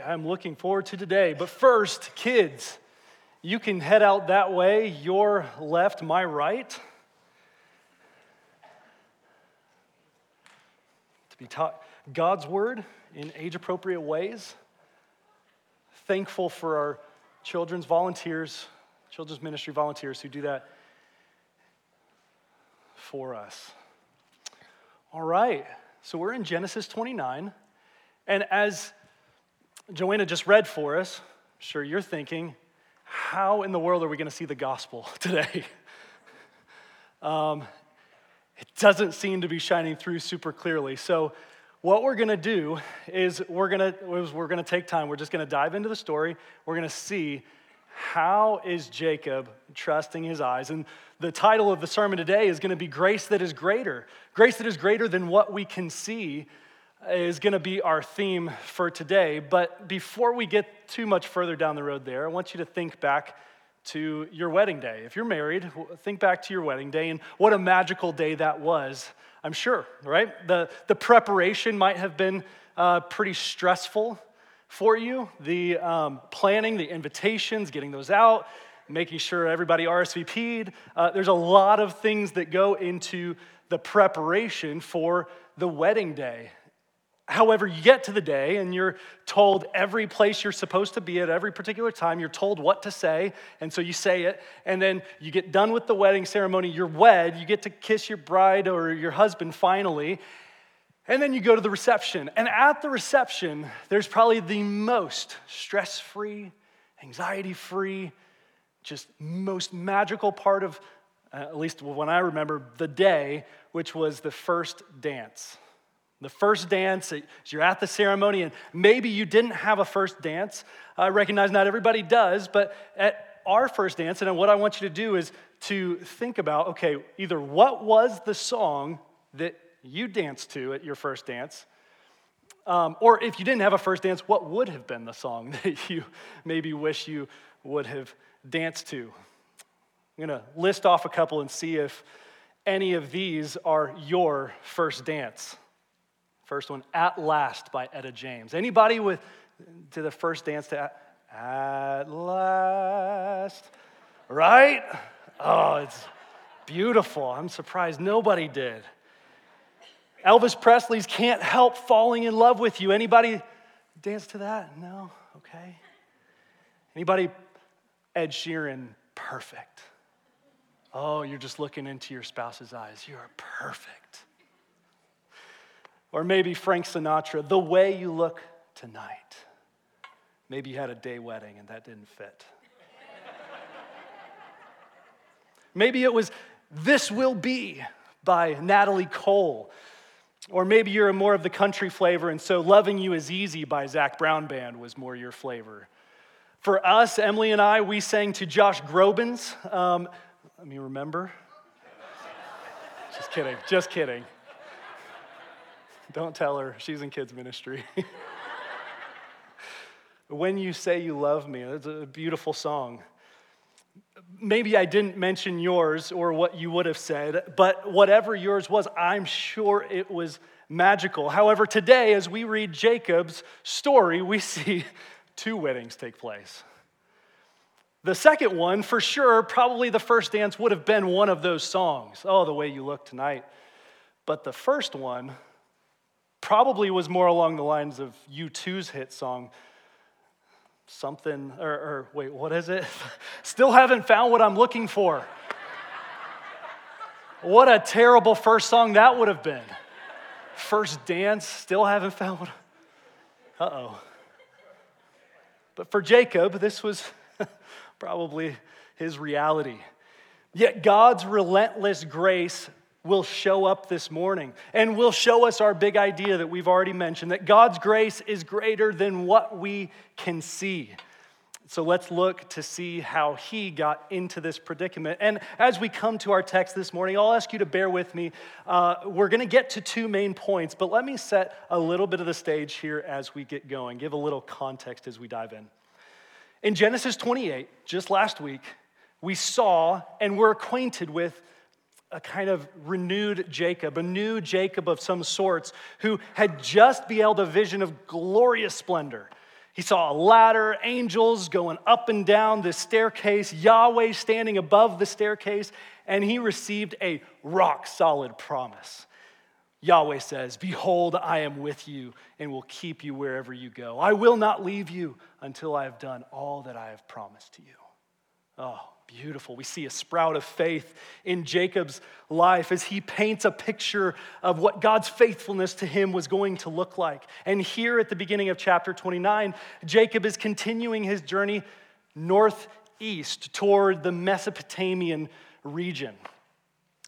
I'm looking forward to today. But first, kids, you can head out that way, your left, my right. To be taught God's word in age appropriate ways. Thankful for our children's volunteers, children's ministry volunteers who do that for us. All right, so we're in Genesis 29. And as Joanna just read for us, I'm sure you're thinking, how in the world are we going to see the gospel today? um, it doesn't seem to be shining through super clearly. So, what we're going to do is we're going to we're going to take time. We're just going to dive into the story. We're going to see how is Jacob trusting his eyes? And the title of the sermon today is going to be Grace That Is Greater. Grace that is greater than what we can see is going to be our theme for today. But before we get too much further down the road there, I want you to think back to your wedding day. If you're married, think back to your wedding day and what a magical day that was, I'm sure, right? The, the preparation might have been uh, pretty stressful for you. The um, planning, the invitations, getting those out, making sure everybody RSVP'd. Uh, there's a lot of things that go into the preparation for the wedding day. However, you get to the day and you're told every place you're supposed to be at every particular time. You're told what to say, and so you say it. And then you get done with the wedding ceremony, you're wed, you get to kiss your bride or your husband finally. And then you go to the reception. And at the reception, there's probably the most stress free, anxiety free, just most magical part of, uh, at least when I remember, the day, which was the first dance. The first dance, you're at the ceremony, and maybe you didn't have a first dance. I recognize not everybody does, but at our first dance, and what I want you to do is to think about okay, either what was the song that you danced to at your first dance, um, or if you didn't have a first dance, what would have been the song that you maybe wish you would have danced to? I'm to list off a couple and see if any of these are your first dance. First one, At Last by Etta James. Anybody with to the first dance to At, at Last? Right? Oh, it's beautiful. I'm surprised nobody did. Elvis Presley's Can't Help Falling in Love with You. Anybody dance to that? No? Okay. Anybody Ed Sheeran perfect? Oh, you're just looking into your spouse's eyes. You are perfect. Or maybe Frank Sinatra, the way you look tonight. Maybe you had a day wedding and that didn't fit. maybe it was This Will Be by Natalie Cole. Or maybe you're more of the country flavor, and so Loving You Is Easy by Zac Brown Band was more your flavor. For us, Emily and I, we sang to Josh Groban's. Um, let me remember. just kidding, just kidding. Don't tell her, she's in kids' ministry. when You Say You Love Me, it's a beautiful song. Maybe I didn't mention yours or what you would have said, but whatever yours was, I'm sure it was magical. However, today, as we read Jacob's story, we see two weddings take place. The second one, for sure, probably the first dance would have been one of those songs. Oh, the way you look tonight. But the first one, probably was more along the lines of U2's hit song, something, or, or wait, what is it? Still haven't found what I'm looking for. what a terrible first song that would have been. First dance, still haven't found what. Uh oh. But for Jacob, this was probably his reality. Yet God's relentless grace will show up this morning and will show us our big idea that we've already mentioned that God's grace is greater than what we can see. So let's look to see how he got into this predicament. And as we come to our text this morning, I'll ask you to bear with me. Uh, we're going to get to two main points, but let me set a little bit of the stage here as we get going, give a little context as we dive in. In Genesis 28, just last week, we saw and were acquainted with a kind of renewed Jacob, a new Jacob of some sorts, who had just beheld a vision of glorious splendor. He saw a ladder, angels going up and down this staircase, Yahweh standing above the staircase, and he received a rock solid promise. Yahweh says, Behold, I am with you and will keep you wherever you go. I will not leave you until I have done all that I have promised to you. Oh, beautiful. We see a sprout of faith in Jacob's life as he paints a picture of what God's faithfulness to him was going to look like. And here at the beginning of chapter 29, Jacob is continuing his journey northeast toward the Mesopotamian region.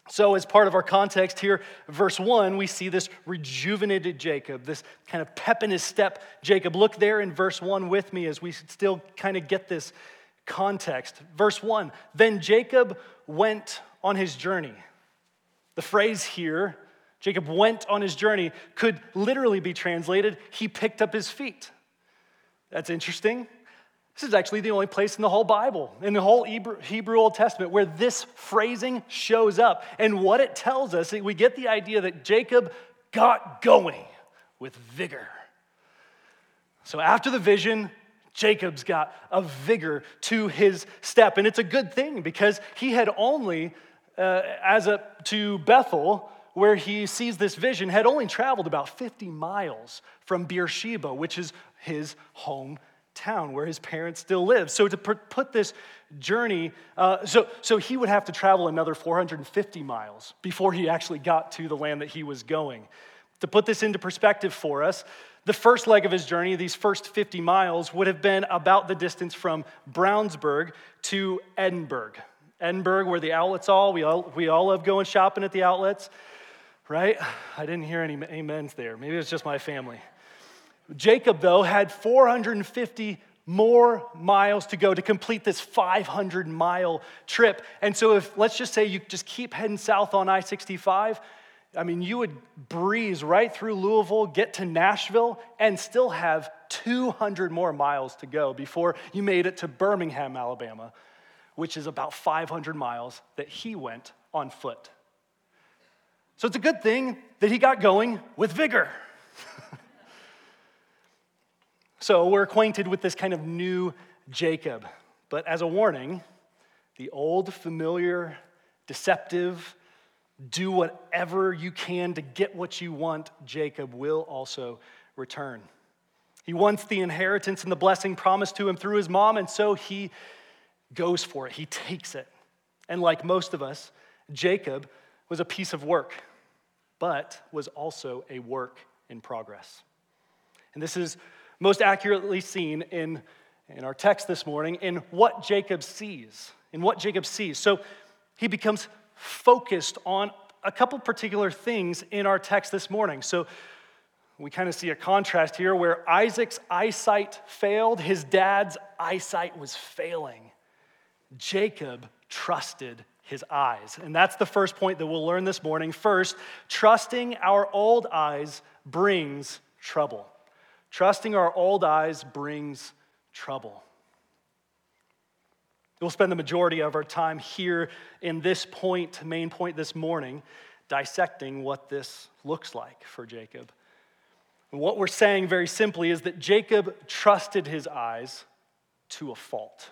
So, as part of our context here, verse 1, we see this rejuvenated Jacob, this kind of pep in his step Jacob. Look there in verse 1 with me as we still kind of get this context. Verse 1 Then Jacob went on his journey. The phrase here, Jacob went on his journey, could literally be translated, he picked up his feet. That's interesting this is actually the only place in the whole Bible, in the whole Hebrew Old Testament, where this phrasing shows up. And what it tells us, we get the idea that Jacob got going with vigor. So after the vision, Jacob's got a vigor to his step. And it's a good thing because he had only, uh, as a, to Bethel, where he sees this vision, had only traveled about 50 miles from Beersheba, which is his home town where his parents still live. So to put this journey, uh, so, so he would have to travel another 450 miles before he actually got to the land that he was going. To put this into perspective for us, the first leg of his journey, these first 50 miles, would have been about the distance from Brownsburg to Edinburgh. Edinburgh, where the outlets all, we all, we all love going shopping at the outlets, right? I didn't hear any amens there. Maybe it's just my family. Jacob, though, had 450 more miles to go to complete this 500 mile trip. And so, if let's just say you just keep heading south on I 65, I mean, you would breeze right through Louisville, get to Nashville, and still have 200 more miles to go before you made it to Birmingham, Alabama, which is about 500 miles that he went on foot. So, it's a good thing that he got going with vigor. So we're acquainted with this kind of new Jacob. But as a warning, the old, familiar, deceptive, do whatever you can to get what you want, Jacob will also return. He wants the inheritance and the blessing promised to him through his mom, and so he goes for it. He takes it. And like most of us, Jacob was a piece of work, but was also a work in progress. And this is most accurately seen in, in our text this morning in what Jacob sees. In what Jacob sees. So he becomes focused on a couple particular things in our text this morning. So we kind of see a contrast here where Isaac's eyesight failed, his dad's eyesight was failing. Jacob trusted his eyes. And that's the first point that we'll learn this morning. First, trusting our old eyes brings trouble. Trusting our old eyes brings trouble. We'll spend the majority of our time here in this point, main point this morning, dissecting what this looks like for Jacob. And what we're saying very simply is that Jacob trusted his eyes to a fault.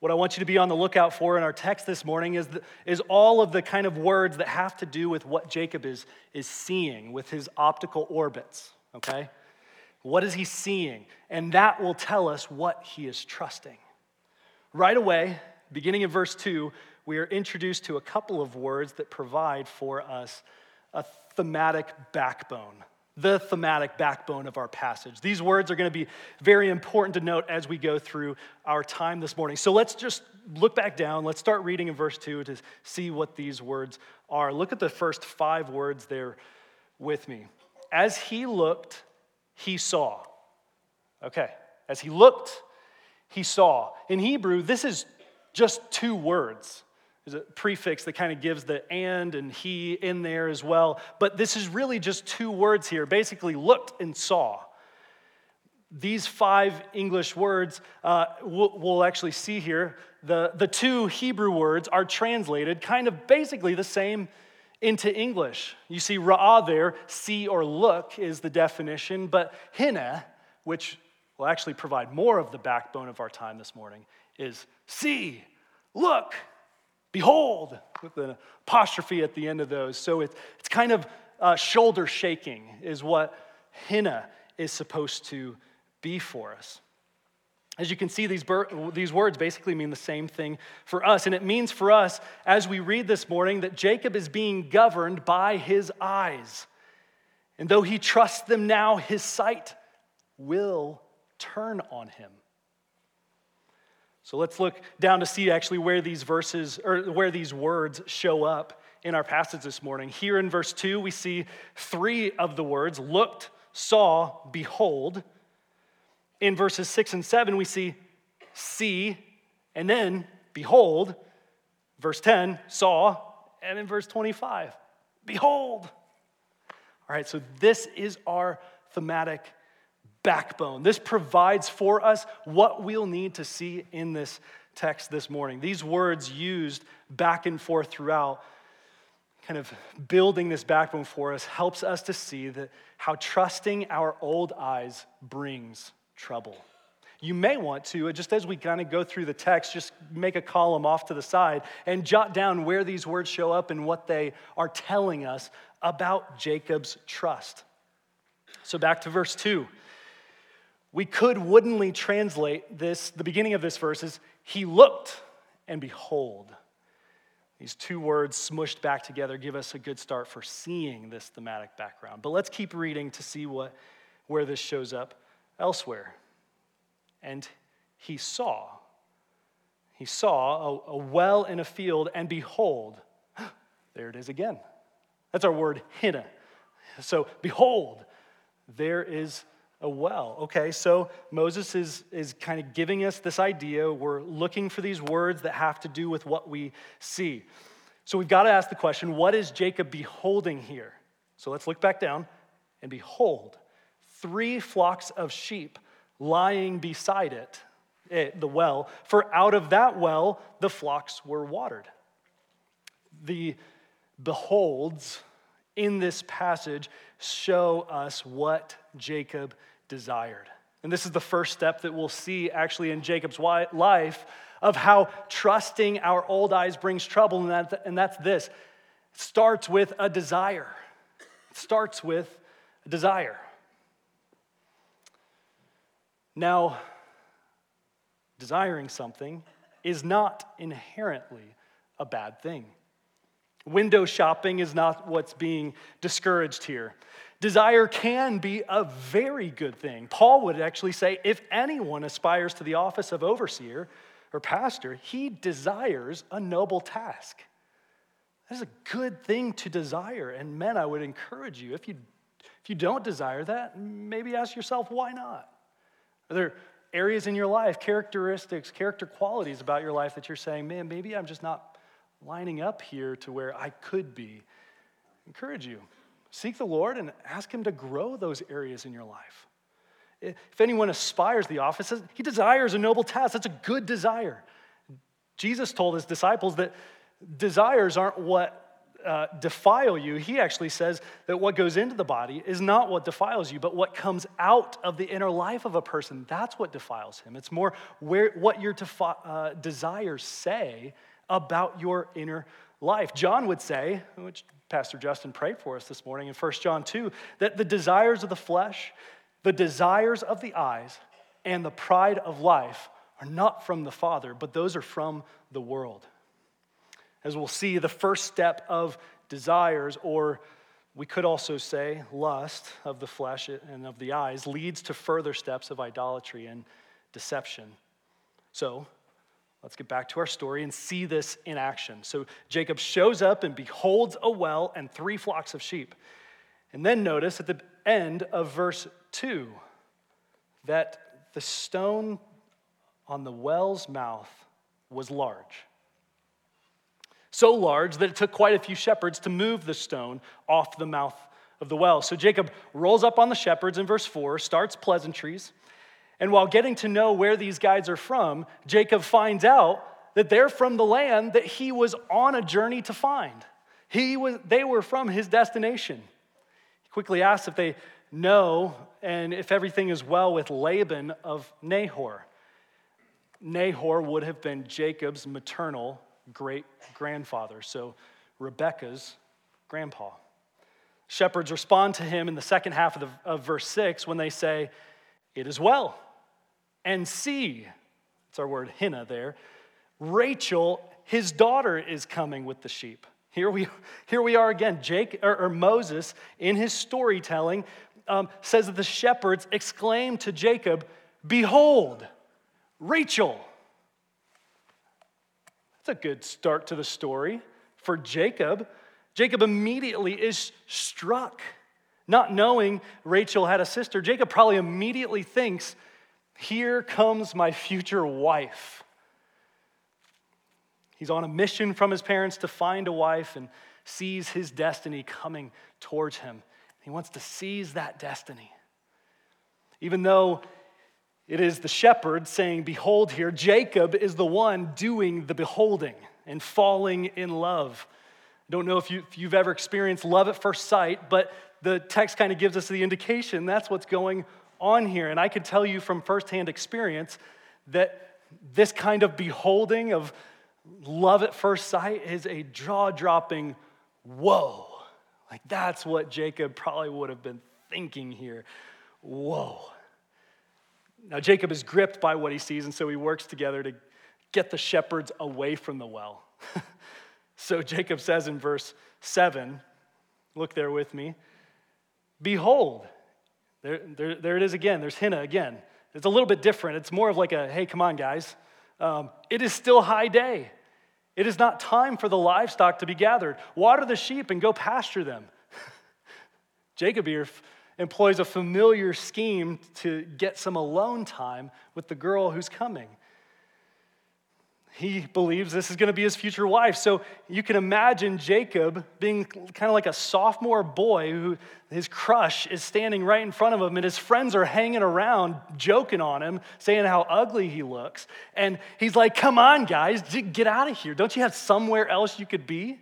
What I want you to be on the lookout for in our text this morning is, the, is all of the kind of words that have to do with what Jacob is, is seeing with his optical orbits, okay? What is he seeing? And that will tell us what he is trusting. Right away, beginning in verse 2, we are introduced to a couple of words that provide for us a thematic backbone, the thematic backbone of our passage. These words are going to be very important to note as we go through our time this morning. So let's just look back down. Let's start reading in verse 2 to see what these words are. Look at the first five words there with me. As he looked, he saw. Okay, as he looked, he saw. In Hebrew, this is just two words. There's a prefix that kind of gives the and and he in there as well. But this is really just two words here. Basically, looked and saw. These five English words uh, we'll, we'll actually see here. The, the two Hebrew words are translated kind of basically the same into English. You see, ra'ah there, see or look, is the definition, but hina, which will actually provide more of the backbone of our time this morning is see, look, behold, with an apostrophe at the end of those. So it's, it's kind of uh, shoulder shaking, is what hina is supposed to be for us. As you can see, these, these words basically mean the same thing for us. And it means for us, as we read this morning, that Jacob is being governed by his eyes. And though he trusts them now, his sight will turn on him. So let's look down to see actually where these verses or where these words show up in our passage this morning. Here in verse 2, we see three of the words looked, saw, behold. In verses 6 and 7, we see see, and then behold. Verse 10, saw, and in verse 25, behold. All right, so this is our thematic backbone. This provides for us what we'll need to see in this text this morning. These words used back and forth throughout, kind of building this backbone for us, helps us to see that how trusting our old eyes brings trouble. You may want to, just as we kind of go through the text, just make a column off to the side and jot down where these words show up and what they are telling us about Jacob's trust. So back to verse 2. We could woodenly translate this, the beginning of this verse is, He looked and behold. These two words smushed back together give us a good start for seeing this thematic background. But let's keep reading to see what, where this shows up elsewhere. And he saw. He saw a, a well in a field, and behold, there it is again. That's our word, hina. So, behold, there is a well. Okay, so Moses is, is kind of giving us this idea. We're looking for these words that have to do with what we see. So we've got to ask the question what is Jacob beholding here? So let's look back down and behold, three flocks of sheep lying beside it, it, the well, for out of that well the flocks were watered. The beholds in this passage show us what Jacob desired. And this is the first step that we'll see actually in Jacob's life of how trusting our old eyes brings trouble, and, that, and that's this it starts with a desire. It starts with a desire. Now, desiring something is not inherently a bad thing. Window shopping is not what's being discouraged here. Desire can be a very good thing. Paul would actually say if anyone aspires to the office of overseer or pastor, he desires a noble task. That is a good thing to desire. And men, I would encourage you, if you, if you don't desire that, maybe ask yourself, why not? Are there areas in your life, characteristics, character qualities about your life that you're saying, man, maybe I'm just not lining up here to where I could be? encourage you. Seek the Lord and ask Him to grow those areas in your life. If anyone aspires the office, he desires a noble task. That's a good desire. Jesus told his disciples that desires aren't what uh, defile you. He actually says that what goes into the body is not what defiles you, but what comes out of the inner life of a person. That's what defiles him. It's more where, what your defi- uh, desires say about your inner life. John would say, which Pastor Justin prayed for us this morning in 1 John 2 that the desires of the flesh, the desires of the eyes, and the pride of life are not from the Father, but those are from the world. As we'll see, the first step of desires, or we could also say lust of the flesh and of the eyes, leads to further steps of idolatry and deception. So, Let's get back to our story and see this in action. So Jacob shows up and beholds a well and three flocks of sheep. And then notice at the end of verse 2 that the stone on the well's mouth was large. So large that it took quite a few shepherds to move the stone off the mouth of the well. So Jacob rolls up on the shepherds in verse 4, starts pleasantries. And while getting to know where these guys are from, Jacob finds out that they're from the land that he was on a journey to find. He was, they were from his destination. He quickly asks if they know, and if everything is well with Laban of Nahor. Nahor would have been Jacob's maternal great grandfather, so Rebekah's grandpa. Shepherds respond to him in the second half of, the, of verse 6 when they say, It is well. And see, it's our word hina there, Rachel, his daughter, is coming with the sheep. Here we, here we are again. Jake, or, or Moses, in his storytelling, um, says that the shepherds exclaimed to Jacob, Behold, Rachel. That's a good start to the story for Jacob. Jacob immediately is struck. Not knowing Rachel had a sister, Jacob probably immediately thinks, Here comes my future wife. He's on a mission from his parents to find a wife and sees his destiny coming towards him. He wants to seize that destiny. Even though it is the shepherd saying, Behold here, Jacob is the one doing the beholding and falling in love. I don't know if, you, you've ever experienced love at first sight, but the text kind of gives us the indication that's what's going on here. And I can tell you from firsthand experience that this kind of beholding of love at first sight is a jaw dropping whoa. Like that's what Jacob probably would have been thinking here. Whoa. Now, Jacob is gripped by what he sees, and so he works together to get the shepherds away from the well. so Jacob says in verse 7, look there with me, Behold, there, there, there it is again. There's Hina again. It's a little bit different. It's more of like a, hey, come on, guys. Um, it is still high day. It is not time for the livestock to be gathered. Water the sheep and go pasture them. Jacob here employs a familiar scheme to get some alone time with the girl who's coming. He believes this is going to be his future wife. So you can imagine Jacob being kind of like a sophomore boy who his crush is standing right in front of him, and his friends are hanging around, joking on him, saying how ugly he looks. And he's like, Come on, guys, get out of here. Don't you have somewhere else you could be?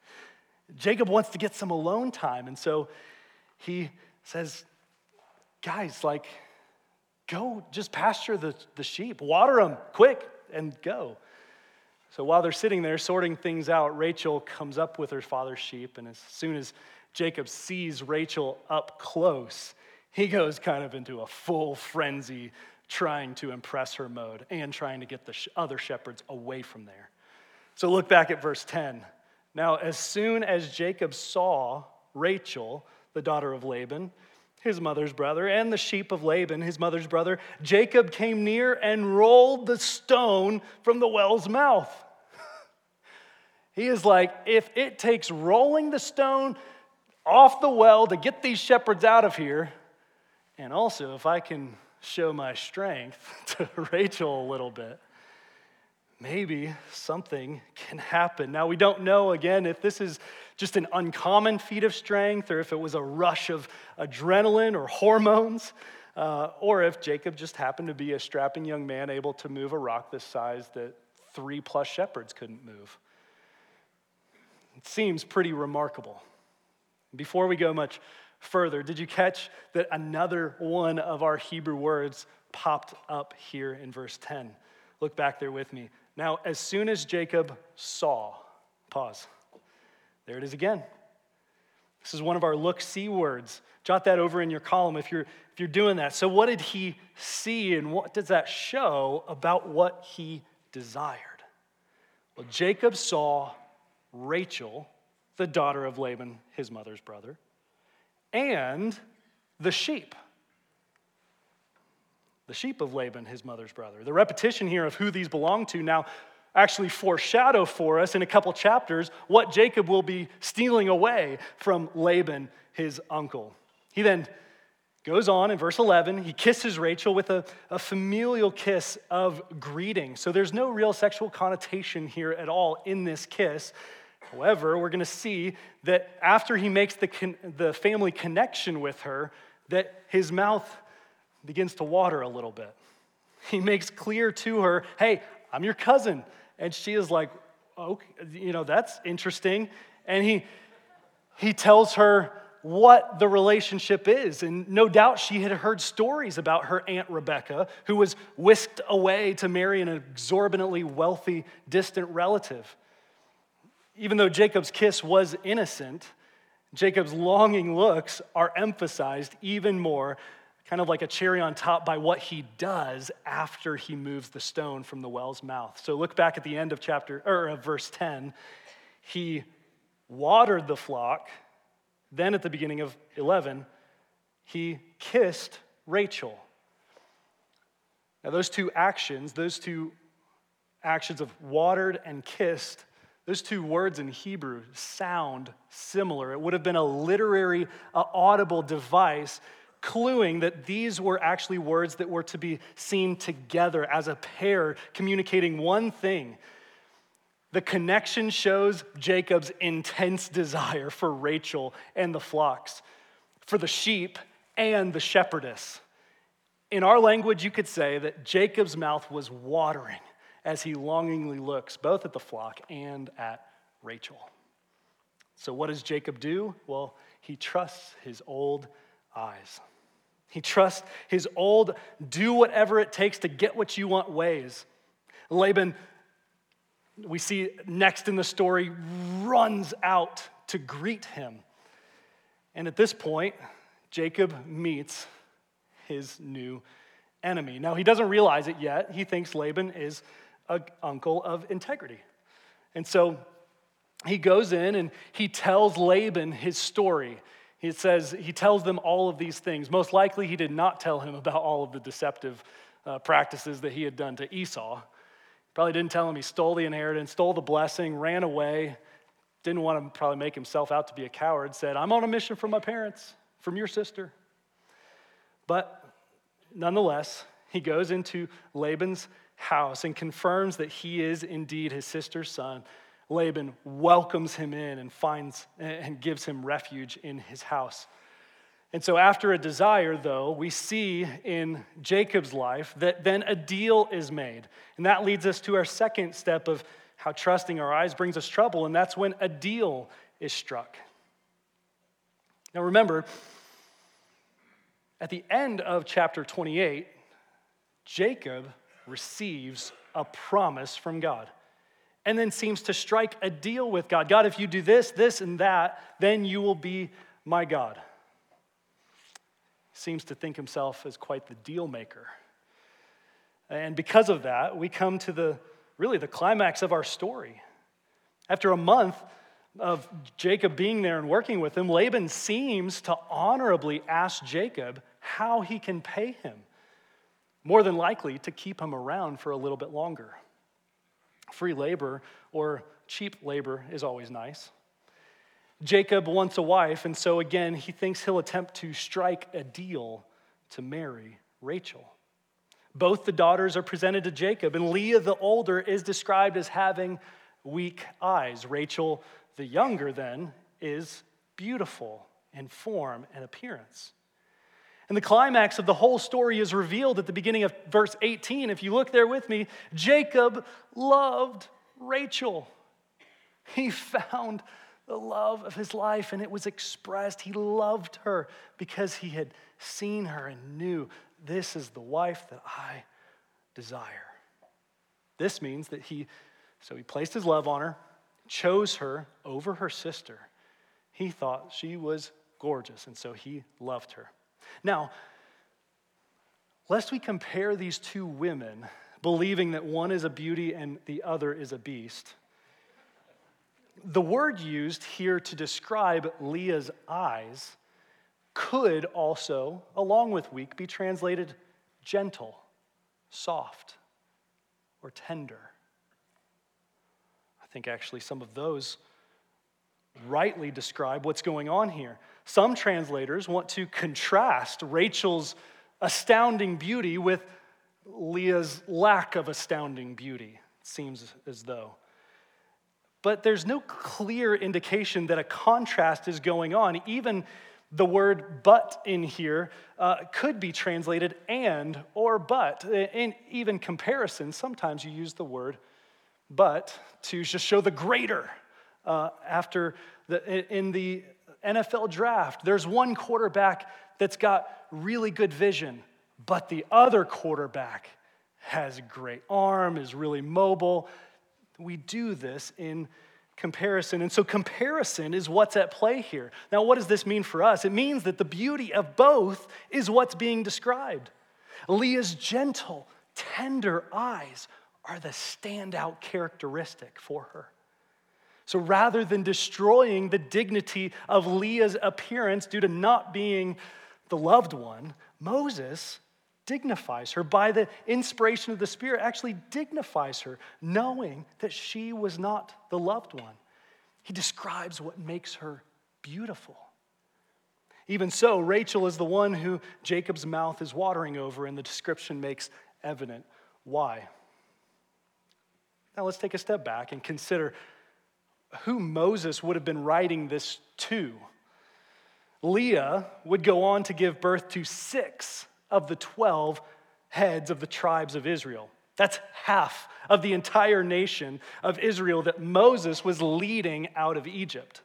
Jacob wants to get some alone time. And so he says, guys, like, go just pasture the, the sheep, water them quick, and go. So while they're sitting there sorting things out, Rachel comes up with her father's sheep, and as soon as Jacob sees Rachel up close, he goes kind of into a full frenzy trying to impress her mode and trying to get the other shepherds away from there. So look back at verse 10. Now, as soon as Jacob saw Rachel, the daughter of Laban, his mother's brother, and the sheep of Laban, his mother's brother, Jacob came near and rolled the stone from the well's mouth. he is like, if it takes rolling the stone off the well to get these shepherds out of here, and also if I can show my strength to Rachel a little bit, maybe something can happen. Now, we don't know again if this is just an uncommon feat of strength or if it was a rush of adrenaline or hormones. Uh, or if Jacob just happened to be a strapping young man able to move a rock this size that three plus shepherds couldn't move. It seems pretty remarkable. Before we go much further, did you catch that another one of our Hebrew words popped up here in verse 10? Look back there with me. Now, as soon as Jacob saw, pause, there it is again. This is one of our look see words. Jot that over in your column if you're, if you're doing that. So, what did he see and what does that show about what he desired? Well, Jacob saw Rachel, the daughter of Laban, his mother's brother, and the sheep the sheep of Laban, his mother's brother. The repetition here of who these belong to now actually foreshadow for us in a couple chapters what Jacob will be stealing away from Laban, his uncle. He then goes on in verse 11, he kisses Rachel with a, a familial kiss of greeting. So there's no real sexual connotation here at all in this kiss. However, we're going to see that after he makes the, con- the family connection with her, that his mouth begins to water a little bit. He makes clear to her, hey, I'm your cousin. And she is like, okay, you know, that's interesting. And he, he tells her what the relationship is. And no doubt she had heard stories about her Aunt Rebecca, who was whisked away to marry an exorbitantly wealthy, distant relative. Even though Jacob's kiss was innocent, Jacob's longing looks are emphasized even more, kind of like a cherry on top, by what he does after he moves the stone from the well's mouth. So look back at the end of chapter or of verse 10. He watered the flock then at the beginning of 11, he kissed Rachel. Now, those two actions, those two actions of watered and kissed, those two words in Hebrew sound similar. It would have been a literary, uh, audible device cluing that these were actually words that were to be seen together as a pair, communicating one thing the connection shows Jacob's intense desire for Rachel and the flocks, for the sheep and the shepherdess. In our language, you could say that Jacob's mouth was watering as he longingly looks both at the flock and at Rachel. So, what does Jacob do? Well, he trusts his old eyes. He trusts his old, do whatever it takes to get what you want ways. Laban we see next in the story, runs out to greet him. And at this point, Jacob meets his new enemy. Now, he doesn't realize it yet. He thinks Laban is an uncle of integrity. And so he goes in and he tells Laban his story. He says, he tells them all of these things. Most likely, he did not tell him about all of the deceptive uh, practices that he had done to Esau. Probably didn't tell him he stole the inheritance, stole the blessing, ran away, didn't want to probably make himself out to be a coward, said, I'm on a mission from my parents, from your sister. But nonetheless, he goes into Laban's house and confirms that he is indeed his sister's son. Laban welcomes him in and finds and gives him refuge in his house. And so, after a desire, though, we see in Jacob's life that then a deal is made. And that leads us to our second step of how trusting our eyes brings us trouble, and that's when a deal is struck. Now, remember, at the end of chapter 28, Jacob receives a promise from God and then seems to strike a deal with God. God, if you do this, this, and that, then you will be my God seems to think himself as quite the deal maker. And because of that, we come to the really the climax of our story. After a month of Jacob being there and working with him, Laban seems to honorably ask Jacob how he can pay him, more than likely to keep him around for a little bit longer. Free labor or cheap labor is always nice. Jacob wants a wife, and so again, he thinks he'll attempt to strike a deal to marry Rachel. Both the daughters are presented to Jacob, and Leah, the older, is described as having weak eyes. Rachel, the younger, then, is beautiful in form and appearance. And the climax of the whole story is revealed at the beginning of verse 18. If you look there with me, Jacob loved Rachel. He found the love of his life, and it was expressed. He loved her because he had seen her and knew this is the wife that I desire. This means that he, so he placed his love on her, chose her over her sister. He thought she was gorgeous, and so he loved her. Now, lest we compare these two women, believing that one is a beauty and the other is a beast, the word used here to describe Leah's eyes could also, along with weak, be translated gentle, soft, or tender. I think actually some of those rightly describe what's going on here. Some translators want to contrast Rachel's astounding beauty with Leah's lack of astounding beauty, it seems as though. But there's no clear indication that a contrast is going on. Even the word but in here uh, could be translated and or but. In even comparison, sometimes you use the word but to just show the greater. Uh, after the, in the NFL draft, there's one quarterback that's got really good vision, but the other quarterback has great arm, is really mobile. We do this in comparison. And so, comparison is what's at play here. Now, what does this mean for us? It means that the beauty of both is what's being described. Leah's gentle, tender eyes are the standout characteristic for her. So rather than destroying the dignity of Leah's appearance due to not being the loved one, Moses dignifies her by the inspiration of the Spirit, actually dignifies her, knowing that she was not the loved one. He describes what makes her beautiful. Even so, Rachel is the one who Jacob's mouth is watering over, and the description makes evident why. Now let's take a step back and consider who Moses would have been writing this to. Leah would go on to give birth to six of the 12 heads of the tribes of Israel. That's half of the entire nation of Israel that Moses was leading out of Egypt.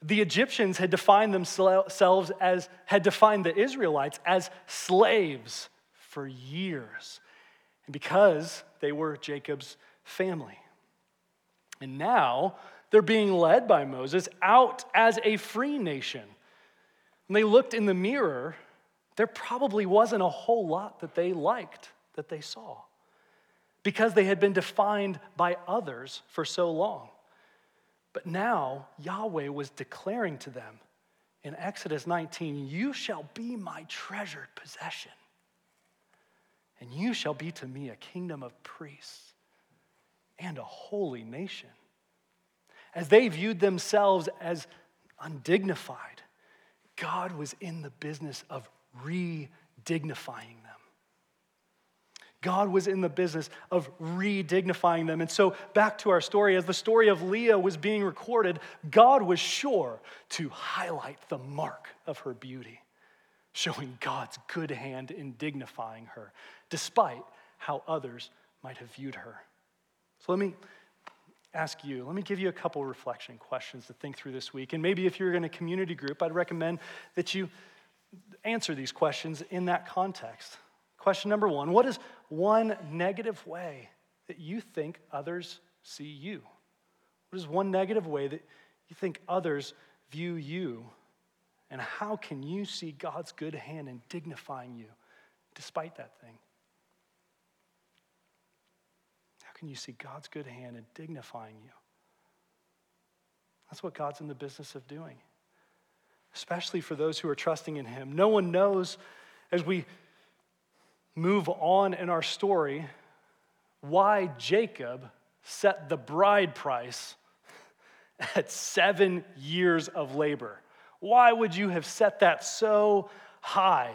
The Egyptians had defined themselves as, had defined the Israelites as slaves for years. And because they were Jacob's family. And now they're being led by Moses out as a free nation. When they looked in the mirror, there probably wasn't a whole lot that they liked that they saw because they had been defined by others for so long. But now Yahweh was declaring to them in Exodus 19, You shall be my treasured possession, and you shall be to me a kingdom of priests and a holy nation. As they viewed themselves as undignified, God was in the business of re dignifying them. God was in the business of re dignifying them. And so, back to our story, as the story of Leah was being recorded, God was sure to highlight the mark of her beauty, showing God's good hand in dignifying her, despite how others might have viewed her. So let me ask you, let me give you a couple reflection questions to think through this week. And maybe if you're in a community group, I'd recommend that you answer these questions in that context. Question number one What is one negative way that you think others see you? What is one negative way that you think others view you? And how can you see God's good hand in dignifying you despite that thing? Can you see God's good hand in dignifying you? That's what God's in the business of doing, especially for those who are trusting in Him. No one knows as we move on in our story why Jacob set the bride price at seven years of labor. Why would you have set that so high?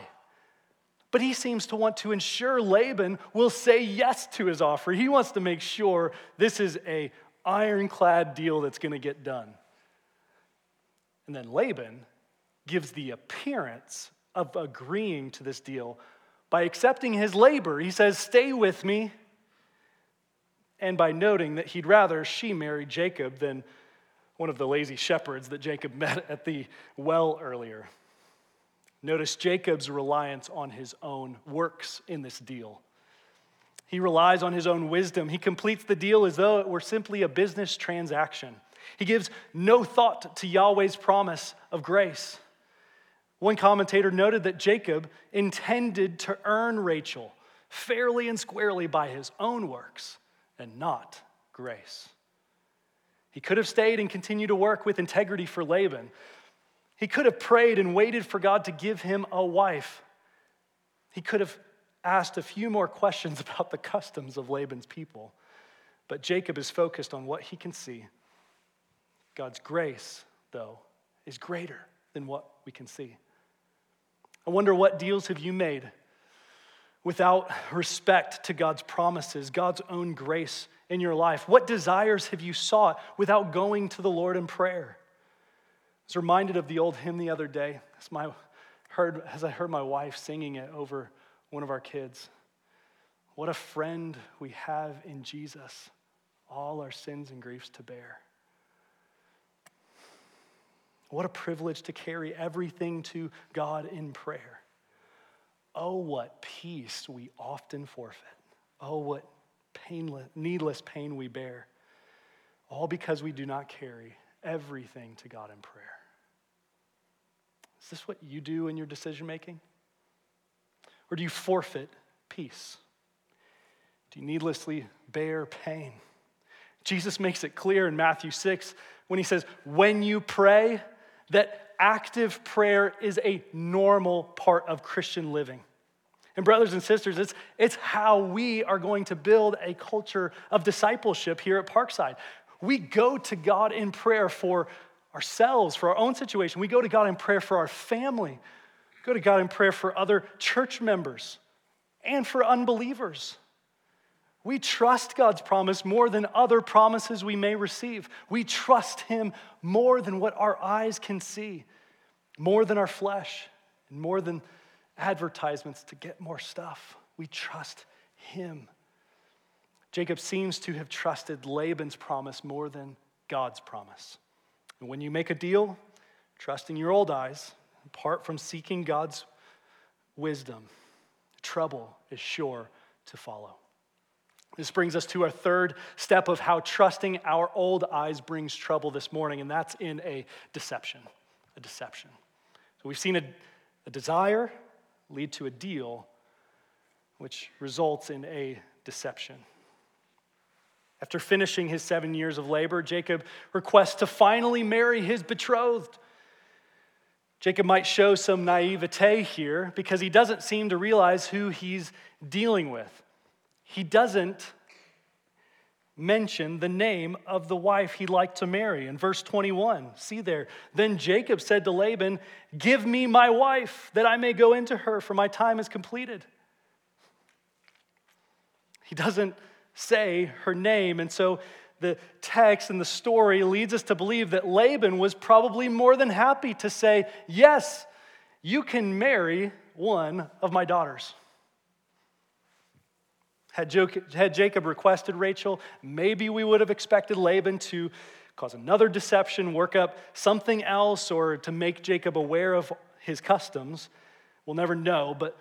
But he seems to want to ensure Laban will say yes to his offer. He wants to make sure this is a ironclad deal that's going to get done. And then Laban gives the appearance of agreeing to this deal by accepting his labor. He says, Stay with me. And by noting that he'd rather she marry Jacob than one of the lazy shepherds that Jacob met at the well earlier. Notice Jacob's reliance on his own works in this deal. He relies on his own wisdom. He completes the deal as though it were simply a business transaction. He gives no thought to Yahweh's promise of grace. One commentator noted that Jacob intended to earn Rachel fairly and squarely by his own works and not grace. He could have stayed and continued to work with integrity for Laban, he could have prayed and waited for God to give him a wife. He could have asked a few more questions about the customs of Laban's people. But Jacob is focused on what he can see. God's grace, though, is greater than what we can see. I wonder what deals have you made without respect to God's promises, God's own grace in your life? What desires have you sought without going to the Lord in prayer? Was reminded of the old hymn the other day as, my, heard, as I heard my wife singing it over one of our kids. What a friend we have in Jesus, all our sins and griefs to bear. What a privilege to carry everything to God in prayer. Oh, what peace we often forfeit. Oh, what painless, needless pain we bear. All because we do not carry everything to God in prayer. Is this what you do in your decision making? Or do you forfeit peace? Do you needlessly bear pain? Jesus makes it clear in Matthew 6 when he says, When you pray, that active prayer is a normal part of Christian living. And, brothers and sisters, it's, it's how we are going to build a culture of discipleship here at Parkside. We go to God in prayer for ourselves, for our own situation. We go to God in prayer for our family. Go to God in prayer for other church members and for unbelievers. We trust God's promise more than other promises we may receive. We trust Him more than what our eyes can see, more than our flesh, and more than advertisements to get more stuff. We trust Him. Jacob seems to have trusted Laban's promise more than God's promise. And when you make a deal, trusting your old eyes, apart from seeking God's wisdom, trouble is sure to follow. This brings us to our third step of how trusting our old eyes brings trouble this morning, and that's in a deception. A deception. So we've seen a, a desire lead to a deal, which results in a deception. After finishing his seven years of labor, Jacob requests to finally marry his betrothed. Jacob might show some naivete here because he doesn't seem to realize who he's dealing with he doesn't mention the name of the wife he'd like to marry. In verse 21, see there. Then Jacob said to Laban, Give me my wife, that I may go into her, for my time is completed. He doesn't say her name, and so the text and the story leads us to believe that Laban was probably more than happy to say, Yes, you can marry one of my daughters. Had Jacob requested Rachel, maybe we would have expected Laban to cause another deception, work up something else, or to make Jacob aware of his customs. We'll never know, but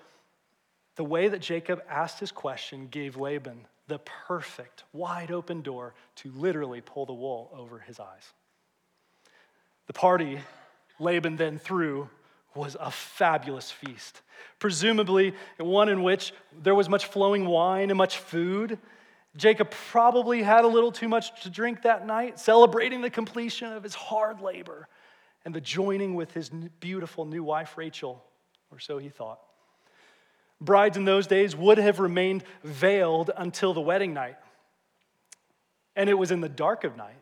the way that Jacob asked his question gave Laban the perfect, wide open door to literally pull the wool over his eyes. The party Laban then threw was a fabulous feast. Presumably, one in which there was much flowing wine and much food. Jacob probably had a little too much to drink that night, celebrating the completion of his hard labor and the joining with his beautiful new wife, Rachel, or so he thought. Brides in those days would have remained veiled until the wedding night. And it was in the dark of night,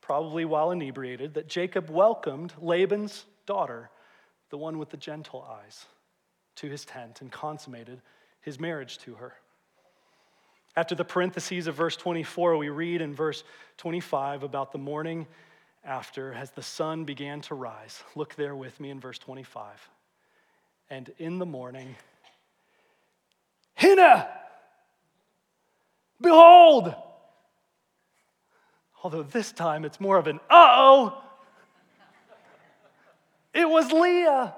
probably while inebriated, that Jacob welcomed Laban's daughter the one with the gentle eyes, to his tent and consummated his marriage to her. After the parentheses of verse 24, we read in verse 25 about the morning after as the sun began to rise. Look there with me in verse 25. And in the morning, Hannah, behold! Although this time it's more of an uh oh it was Leah.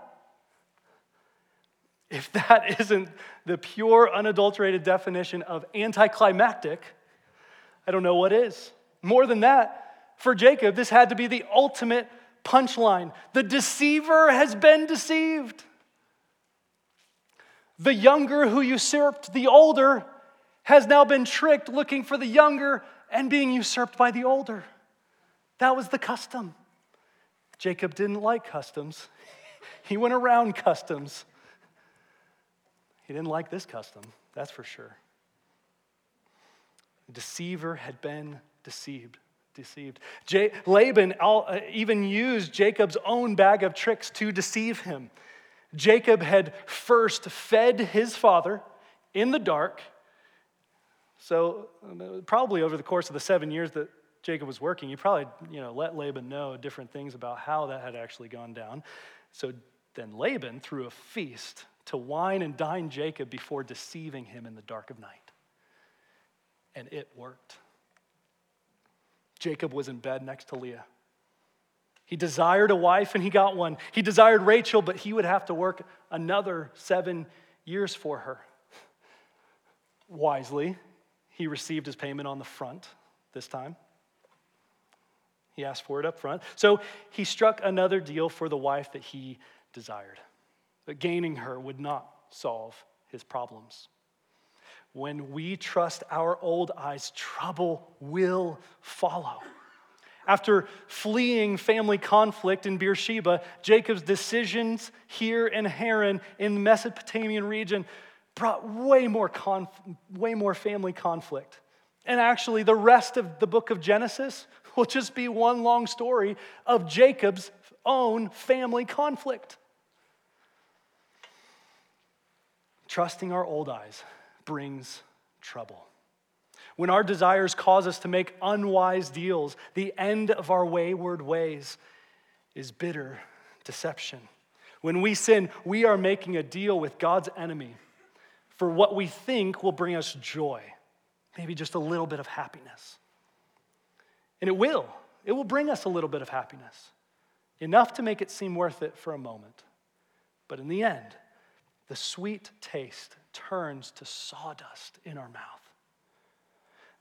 If that isn't the pure, unadulterated definition of anticlimactic, I don't know what is. More than that, for Jacob, this had to be the ultimate punchline. The deceiver has been deceived. The younger who usurped the older has now been tricked looking for the younger and being usurped by the older. That was the custom. Jacob didn't like customs, he went around customs. He didn't like this custom, that's for sure. The deceiver had been deceived. Deceived. Laban uh, even used Jacob's own bag of tricks to deceive him. Jacob had first fed his father in the dark. So, probably over the course of the seven years that Jacob was working, he probably you know, let Laban know different things about how that had actually gone down. So then Laban threw a feast to wine and dine Jacob before deceiving him in the dark of night. And it worked. Jacob was in bed next to Leah. He desired a wife and he got one. He desired Rachel, but he would have to work another seven years for her. Wisely, he received his payment on the front this time. He asked for it up front. So he struck another deal for the wife that he desired. But gaining her would not solve his problems. When we trust our old eyes, trouble will follow. After fleeing family conflict in Beersheba, Jacob's decisions here in Haran in the Mesopotamian region brought way more, conf- way more family conflict. And actually, the rest of the book of Genesis will just be one long story of Jacob's own family conflict. Trusting our old eyes brings trouble. When our desires cause us to make unwise deals, the end of our wayward ways is bitter deception. When we sin, we are making a deal with God's enemy for what we think will bring us joy, maybe just a little bit of happiness. And it will. It will bring us a little bit of happiness, enough to make it seem worth it for a moment. But in the end, the sweet taste turns to sawdust in our mouth.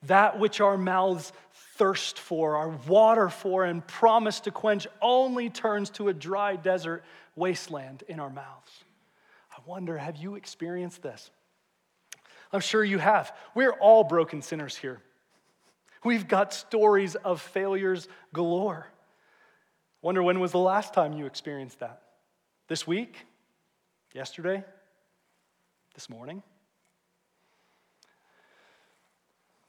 That which our mouths thirst for, our water for, and promise to quench only turns to a dry desert wasteland in our mouths. I wonder, have you experienced this? I'm sure you have. We're all broken sinners here. We've got stories of failures galore. Wonder when was the last time you experienced that? This week? Yesterday? This morning?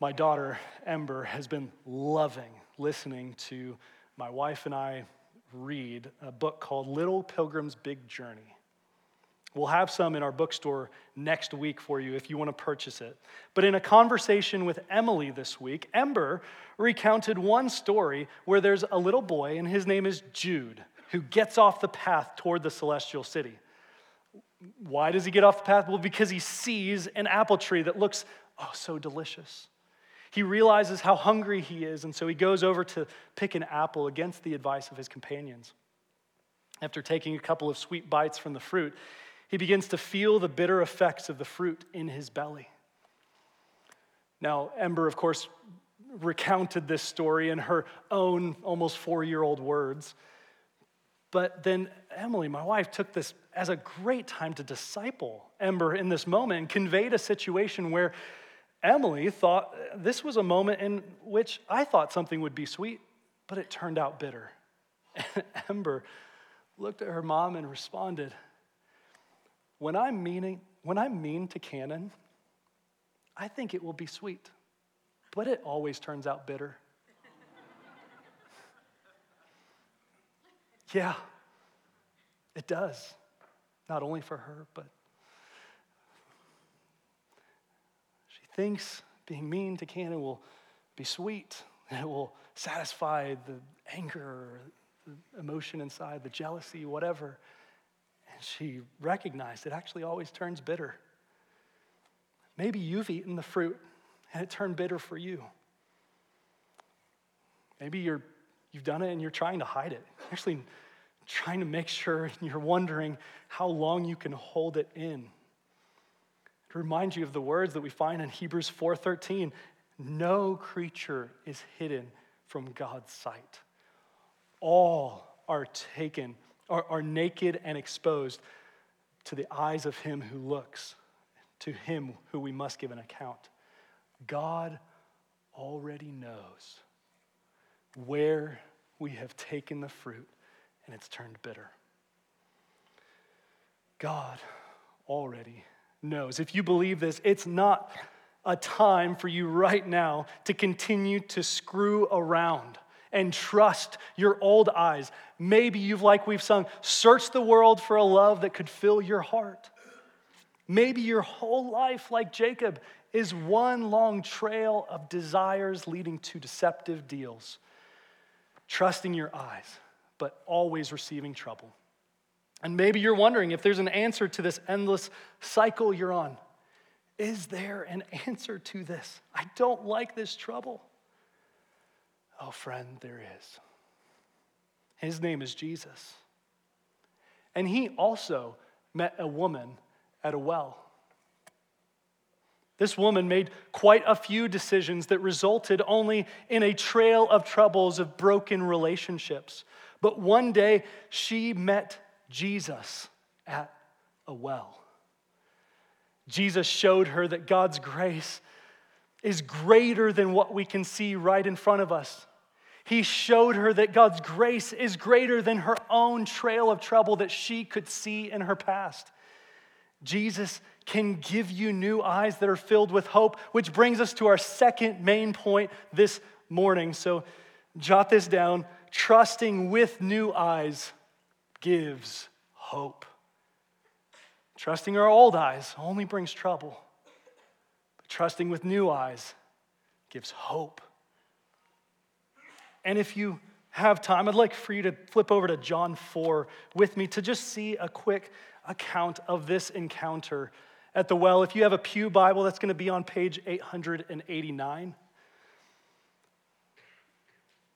My daughter, Ember, has been loving listening to my wife and I read a book called Little Pilgrim's Big Journey. We'll have some in our bookstore next week for you if you want to purchase it. But in a conversation with Emily this week, Ember recounted one story where there's a little boy, and his name is Jude, who gets off the path toward the celestial city. Why does he get off the path? Well, because he sees an apple tree that looks, oh, so delicious. He realizes how hungry he is, and so he goes over to pick an apple against the advice of his companions. After taking a couple of sweet bites from the fruit, he begins to feel the bitter effects of the fruit in his belly. Now, Ember, of course, recounted this story in her own almost four year old words. But then Emily, my wife, took this as a great time to disciple Ember in this moment and conveyed a situation where Emily thought this was a moment in which I thought something would be sweet, but it turned out bitter. And Ember looked at her mom and responded, when I'm, meaning, when I'm mean to Cannon, I think it will be sweet, but it always turns out bitter. yeah, it does. Not only for her, but thinks being mean to Cannon will be sweet and it will satisfy the anger, the emotion inside, the jealousy, whatever. And she recognized it actually always turns bitter. Maybe you've eaten the fruit and it turned bitter for you. Maybe you're, you've done it and you're trying to hide it. Actually, trying to make sure you're wondering how long you can hold it in to remind you of the words that we find in Hebrews 4:13. No creature is hidden from God's sight. All are taken, are, are naked and exposed to the eyes of him who looks, to him who we must give an account. God already knows where we have taken the fruit and it's turned bitter. God already knows. If you believe this, it's not a time for you right now to continue to screw around and trust your old eyes. Maybe you've, like we've sung, searched the world for a love that could fill your heart. Maybe your whole life, like Jacob, is one long trail of desires leading to deceptive deals. Trusting your eyes, but always receiving trouble. And maybe you're wondering if there's an answer to this endless cycle you're on. Is there an answer to this? I don't like this trouble. Oh, friend, there is. His name is Jesus. And he also met a woman at a well. This woman made quite a few decisions that resulted only in a trail of troubles of broken relationships. But one day she met Jesus at a well. Jesus showed her that God's grace is greater than what we can see right in front of us. He showed her that God's grace is greater than her own trail of trouble that she could see in her past. Jesus can give you new eyes that are filled with hope, which brings us to our second main point this morning. So jot this down. Trusting with new eyes gives hope. Trusting our old eyes only brings trouble, but trusting with new eyes gives hope. And if you have time, I'd like for you to flip over to John 4 with me to just see a quick account of this encounter at the well. If you have a Pew Bible, that's going to be on page 889.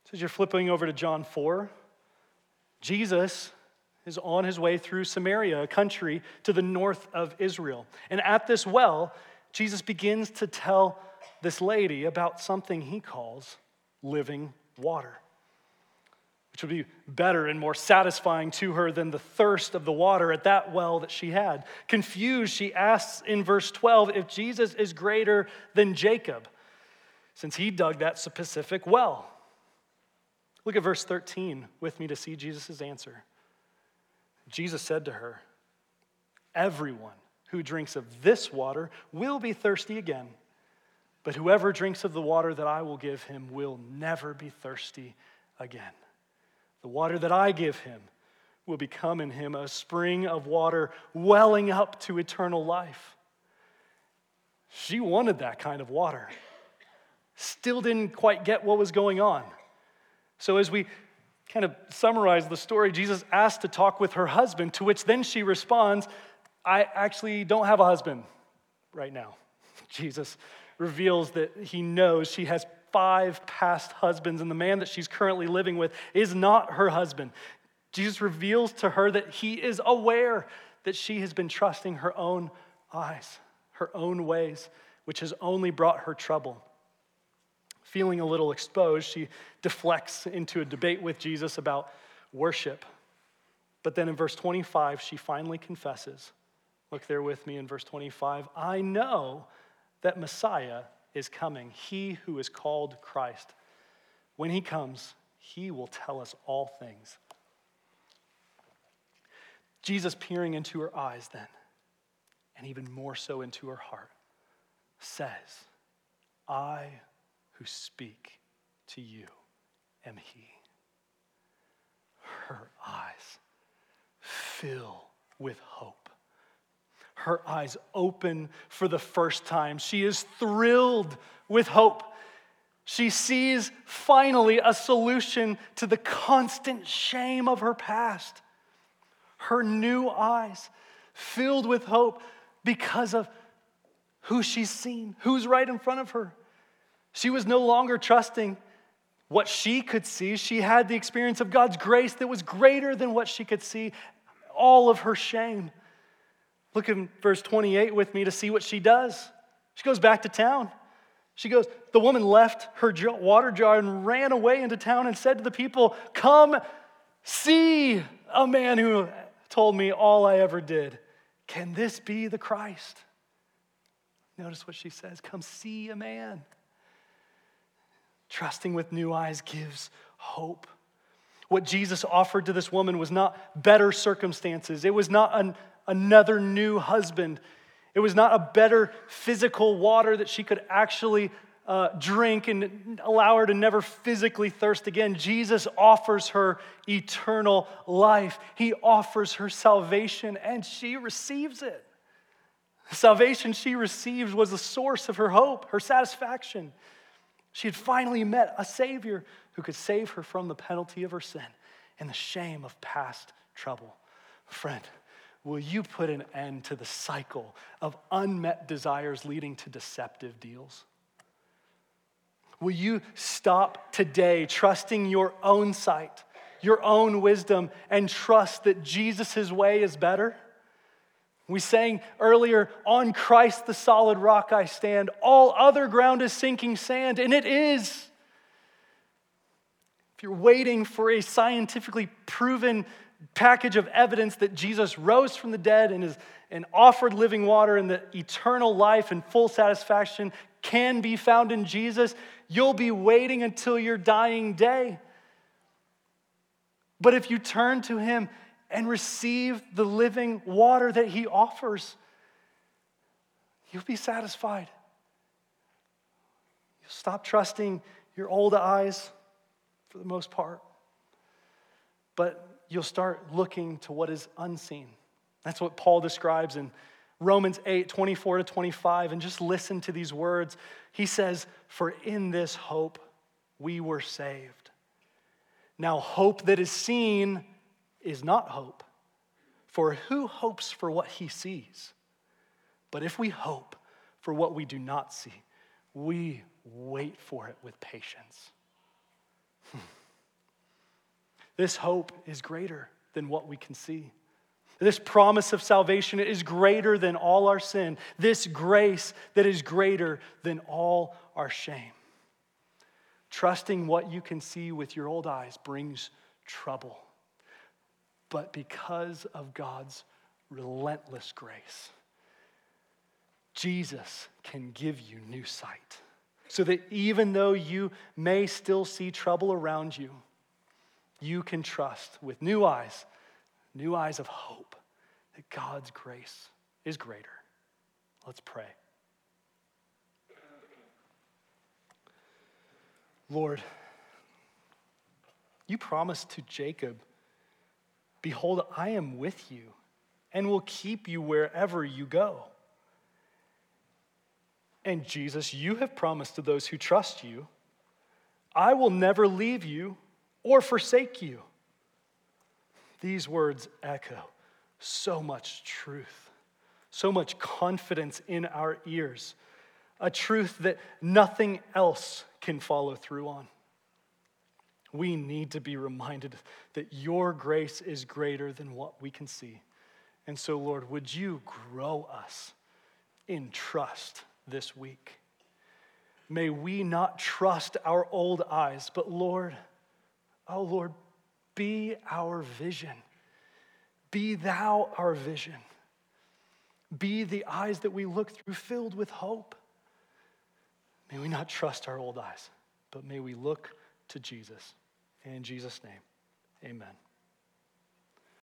So as you're flipping over to John 4, Jesus is on his way through Samaria, a country to the north of Israel. And at this well, Jesus begins to tell this lady about something he calls living water, which would be better and more satisfying to her than the thirst of the water at that well that she had. Confused, she asks in verse 12 if Jesus is greater than Jacob, since he dug that specific well. Look at verse 13 with me to see Jesus' answer. Jesus said to her, Everyone who drinks of this water will be thirsty again. But whoever drinks of the water that I will give him will never be thirsty again. The water that I give him will become in him a spring of water welling up to eternal life. She wanted that kind of water. Still didn't quite get what was going on. So, as we kind of summarize the story, Jesus asked to talk with her husband, to which then she responds, I actually don't have a husband right now. Jesus reveals that he knows she has five past husbands, and the man that she's currently living with is not her husband. Jesus reveals to her that he is aware that she has been trusting her own eyes, her own ways, which has only brought her trouble. Feeling a little exposed, she deflects into a debate with Jesus about worship. But then in verse 25, she finally confesses. Look there with me in verse 25. I know that Messiah is coming, he who is called Christ. When he comes, he will tell us all things. Jesus, peering into her eyes then, and even more so into her heart, says, I who speak to you am he. Her eyes fill with hope her eyes open for the first time. She is thrilled with hope. She sees finally a solution to the constant shame of her past. Her new eyes filled with hope because of who she's seen, who's right in front of her. She was no longer trusting what she could see. She had the experience of God's grace that was greater than what she could see, all of her shame. Look in verse 28 with me to see what she does. She goes back to town. She goes, the woman left her water jar and ran away into town and said to the people, Come see a man who told me all I ever did. Can this be the Christ? Notice what she says Come see a man. Trusting with new eyes gives hope. What Jesus offered to this woman was not better circumstances, it was not an, another new husband. It was not a better physical water that she could actually uh, drink and allow her to never physically thirst again. Jesus offers her eternal life, He offers her salvation, and she receives it. The salvation she received was the source of her hope, her satisfaction. She had finally met a Savior who could save her from the penalty of her sin and the shame of past trouble. Friend, will you put an end to the cycle of unmet desires leading to deceptive deals? Will you stop today trusting your own sight your own wisdom and trust that Jesus' way is better? We sang earlier, on Christ the solid rock I stand. All other ground is sinking sand, and it is. If you're waiting for a scientifically proven package of evidence that Jesus rose from the dead and, is, and offered living water and that eternal life and full satisfaction can be found in Jesus, you'll be waiting until your dying day. But if you turn to Him and receive the living water that He offers, you'll be satisfied. You'll stop trusting your old eyes for the most part, but you'll start looking to what is unseen. That's what Paul describes in Romans 8 24 to 25. And just listen to these words. He says, For in this hope we were saved. Now, hope that is seen is not hope. For who hopes for what he sees? But if we hope for what we do not see, we wait for it with patience. Hmm. this hope is greater than what we can see. This promise of salvation is greater than all our sin. This grace that is greater than all our shame. Trusting what you can see with your old eyes brings trouble but because of God's relentless grace. Jesus can give you new sight. So that even though you may still see trouble around you, you can trust with new eyes, new eyes of hope, that God's grace is greater. Let's pray. Lord, you promised to Jacob Behold, I am with you and will keep you wherever you go. And Jesus, you have promised to those who trust you, I will never leave you or forsake you. These words echo so much truth, so much confidence in our ears, a truth that nothing else can follow through on. We need to be reminded that your grace is greater than what we can see. And so, Lord, would you grow us in trust this week? May we not trust our old eyes, but Lord, oh Lord, be our vision. Be thou our vision. Be the eyes that we look through filled with hope. May we not trust our old eyes, but may we look to Jesus. In Jesus' name, amen.